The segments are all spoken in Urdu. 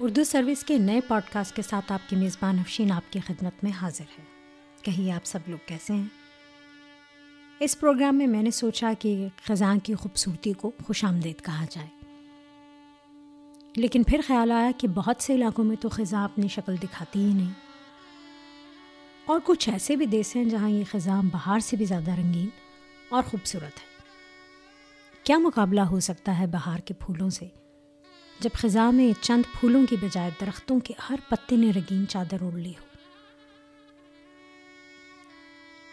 اردو سروس کے نئے پوڈ کاسٹ کے ساتھ آپ کی میزبان افشین آپ کی خدمت میں حاضر ہے۔ کہیں آپ سب لوگ کیسے ہیں؟ اس پروگرام میں میں نے سوچا کہ خزاں کی خوبصورتی کو خوش آمدید کہا جائے۔ لیکن پھر خیال آیا کہ بہت سے علاقوں میں تو خزاں اپنی شکل دکھاتی ہی نہیں۔ اور کچھ ایسے بھی دیس ہیں جہاں یہ خزاں باہر سے بھی زیادہ رنگین اور خوبصورت ہے کیا مقابلہ ہو سکتا ہے بہار کے پھولوں سے؟ جب خزاں میں چند پھولوں کی بجائے درختوں کے ہر پتے نے رنگین چادر اوڑھ لی ہو۔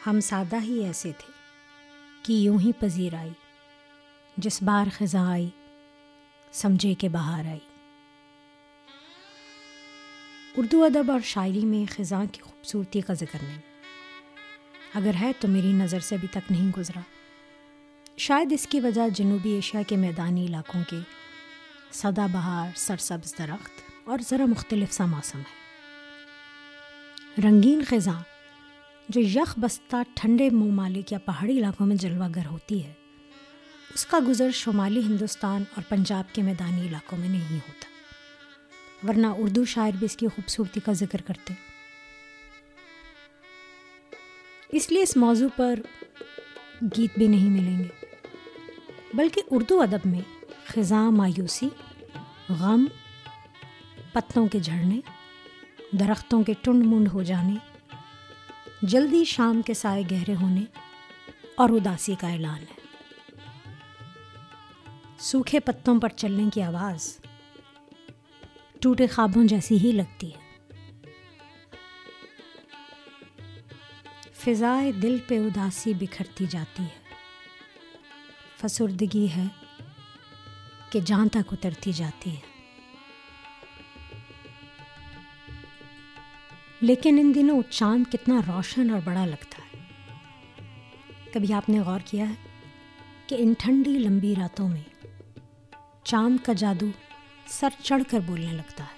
ہم سادہ ہی ایسے تھے کہ یوں ہی پذیر آئی، جس بار خزاں آئی، سمجھے کہ باہر آئی۔ اردو ادب اور شاعری میں خزاں کی خوبصورتی کا ذکر نہیں۔ اگر ہے تو میری نظر سے ابھی تک نہیں گزرا۔ شاید اس کی وجہ جنوبی ایشیا کے میدانی علاقوں کے سدا بہار، سرسبز درخت اور ذرا مختلف سا موسم ہے۔ رنگین خزاں، جو یخ بستہ ٹھنڈے ممالک یا پہاڑی علاقوں میں جلوہ گر ہوتی ہے، اس کا گزر شمالی ہندوستان اور پنجاب کے میدانی علاقوں میں نہیں ہوتا، ورنہ اردو شاعر بھی اس کی خوبصورتی کا ذکر کرتے۔ اس لیے اس موضوع پر گیت بھی نہیں ملیں گے، بلکہ اردو ادب میں خزاں مایوسی، غم پتوں کے جھڑنے درختوں کے ٹنڈ منڈ ہو جانے، جلدی شام کے سائے گہرے ہونے اور اداسی کا اعلان ہے۔ سوکھے پتوں پر چلنے کی آواز ٹوٹے خوابوں جیسی ہی لگتی ہے۔ فضائے دل پہ اداسی بکھرتی جاتی ہے۔ فسردگی ہے کہ جان تک اترتی جاتی ہے۔ لیکن ان دنوں چاند کتنا روشن اور بڑا لگتا ہے۔ کبھی آپ نے غور کیا ہے کہ ان ٹھنڈی لمبی راتوں میں چاند کا جادو سر چڑھ کر بولنے لگتا ہے۔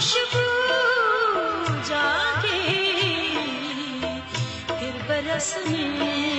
خوشبو جاگے پھر برس میں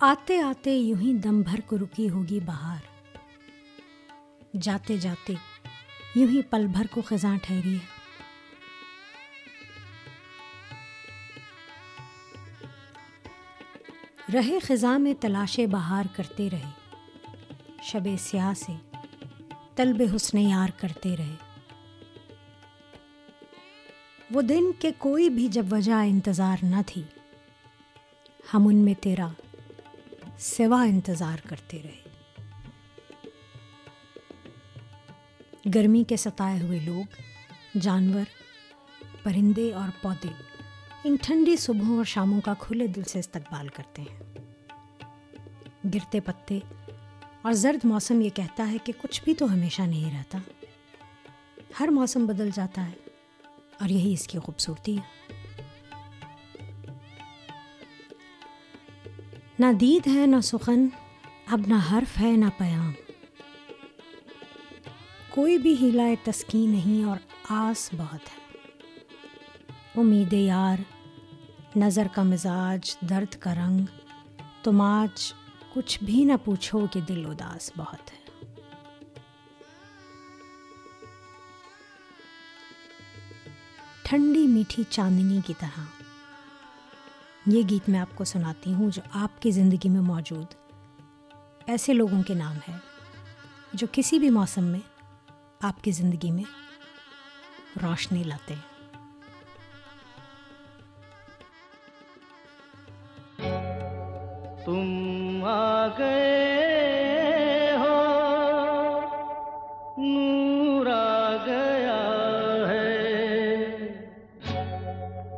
آتے آتے یوں ہی دم بھر کو رکی ہوگی بہار۔ جاتے جاتے یوں ہی پل بھر کو خزاں ٹھہری ہے۔ رہے خزاں میں تلاش بہار کرتے رہے۔ شب سیاہ سے طلب حسن یار کرتے رہے۔ وہ دن کہ کوئی بھی جب وجہ انتظار نہ تھی، ہم ان میں تیرا سوا انتظار کرتے رہے۔ گرمی کے ستائے ہوئے لوگ، جانور، پرندے اور پودے ان ٹھنڈی صبحوں اور شاموں کا کھلے دل سے استقبال کرتے ہیں۔ گرتے پتے، اور زرد موسم یہ کہتا ہے کہ کچھ بھی تو ہمیشہ نہیں رہتا۔ ہر موسم بدل جاتا ہے، اور یہی اس کی خوبصورتی ہے۔ نہ دید ہے، نہ سخن، اب نہ حرف ہے، نہ پیام۔ کوئی بھی ہیلا تسکین نہیں، اور آس بہت ہے۔ امید یار، نظر کا مزاج، درد کا رنگ تم آج کچھ بھی نہ پوچھو کہ دل اداس بہت ہے۔ ٹھنڈی میٹھی چاندنی کی طرح۔ یہ گیت میں آپ کو سناتی ہوں جو آپ کی زندگی میں موجود ایسے لوگوں کے نام ہے جو کسی بھی موسم میں آپ کی زندگی میں روشنی لاتے ہیں۔ تم گئے ہو۔ نور آ گیا ہے۔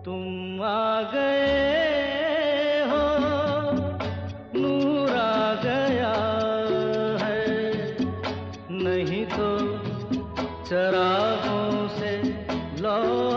تم آ گئے ہو۔ نور آ گیا ہے۔ نہیں تو چراغوں سے لو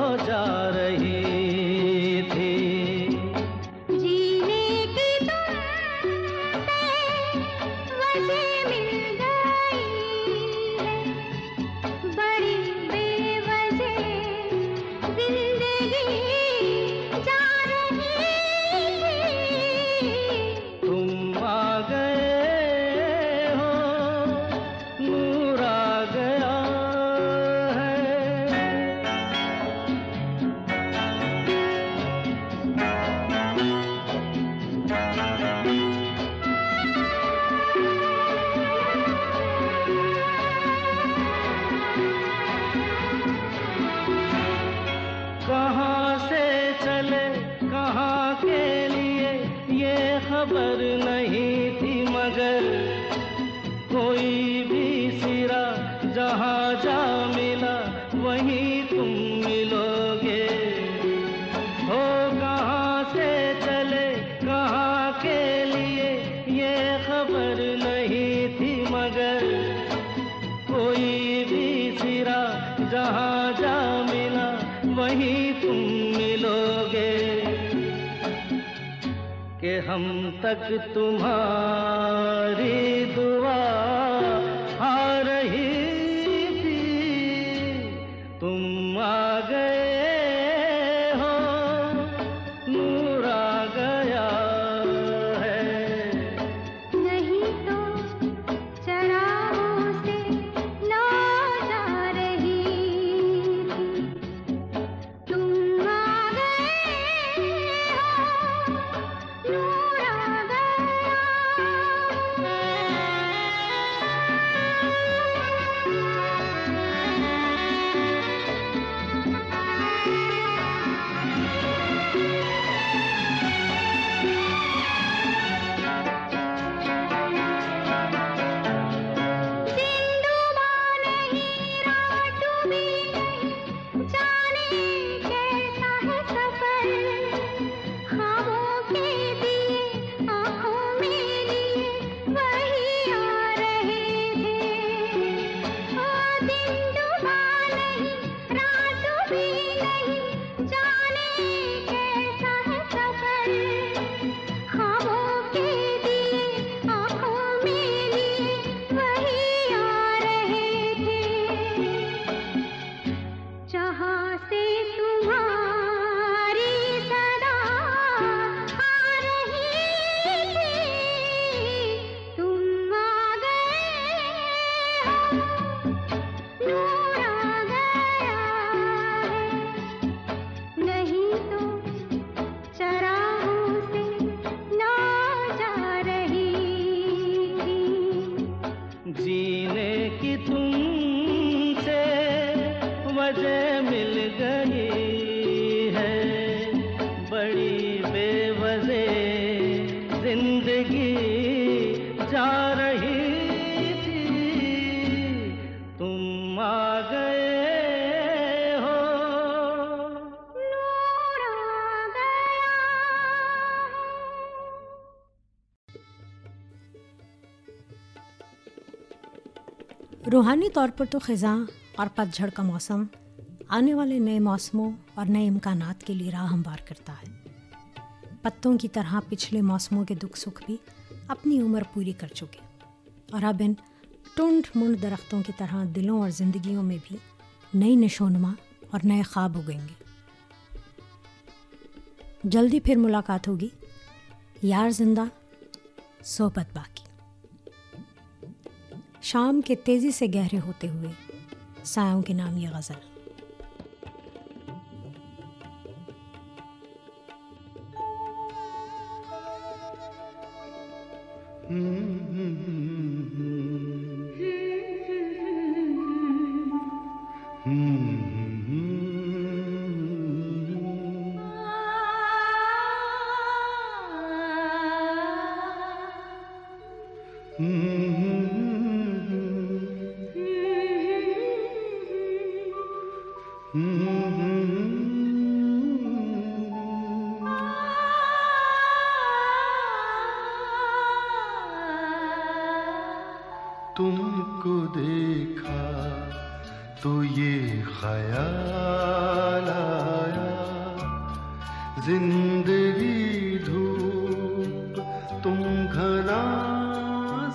جہاں جا ملا وہیں تم ملو گے کہ ہم تک تمہاری دو روحانی طور پر تو خزاں اور پت جھڑ کا موسم آنے والے نئے موسموں اور نئے امکانات کے لیے راہ ہموار کرتا ہے۔ پتوں کی طرح پچھلے موسموں کے دکھ سکھ بھی اپنی عمر پوری کر چکے۔ اور اب ان ٹنڈ منڈ درختوں کی طرح دلوں اور زندگیوں میں بھی نئی نشونما اور نئے خواب اگیں گے۔ جلدی پھر ملاقات ہوگی۔ یار زندہ، صحبت باقی۔ شام کے تیزی سے گہرے ہوتے ہوئے سایوں کے نام یہ غزل تم کو دیکھا تو یہ خیال آیا۔ زندگی دھوپ تم گھنا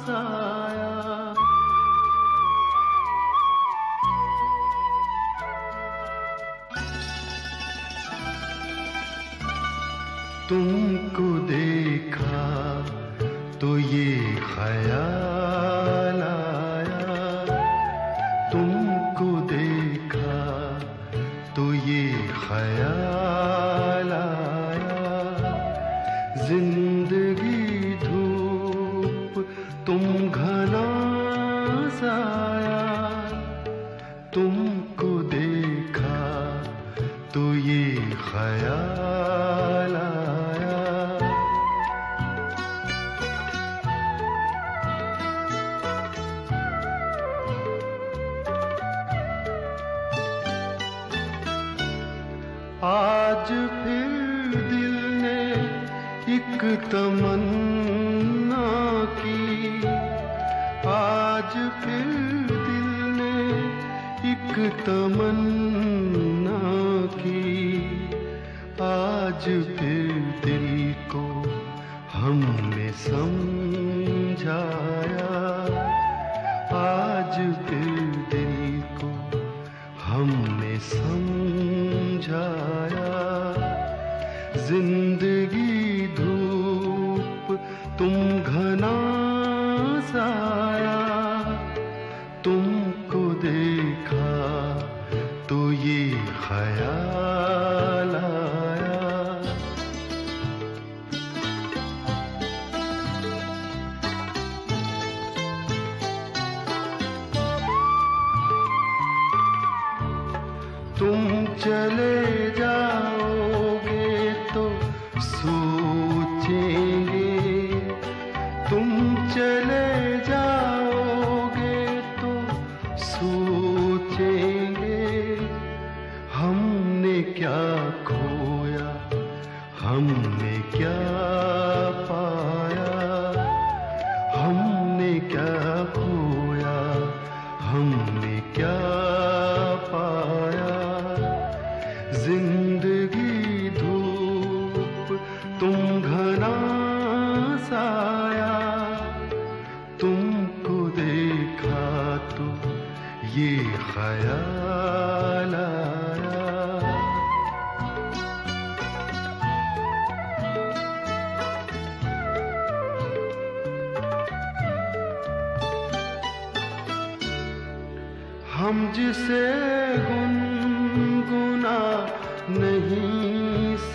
سایا تم کو دیکھا تو یہ خیال آج پھر دل نے ایک تمنا کی۔ آج پھر دل کو ہم نے سم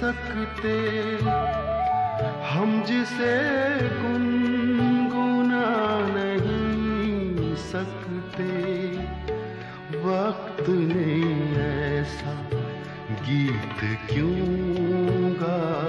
سکتے ہم جسے گنگنا نہیں سکتے۔ وقت نے ایسا گیت کیوں گا؟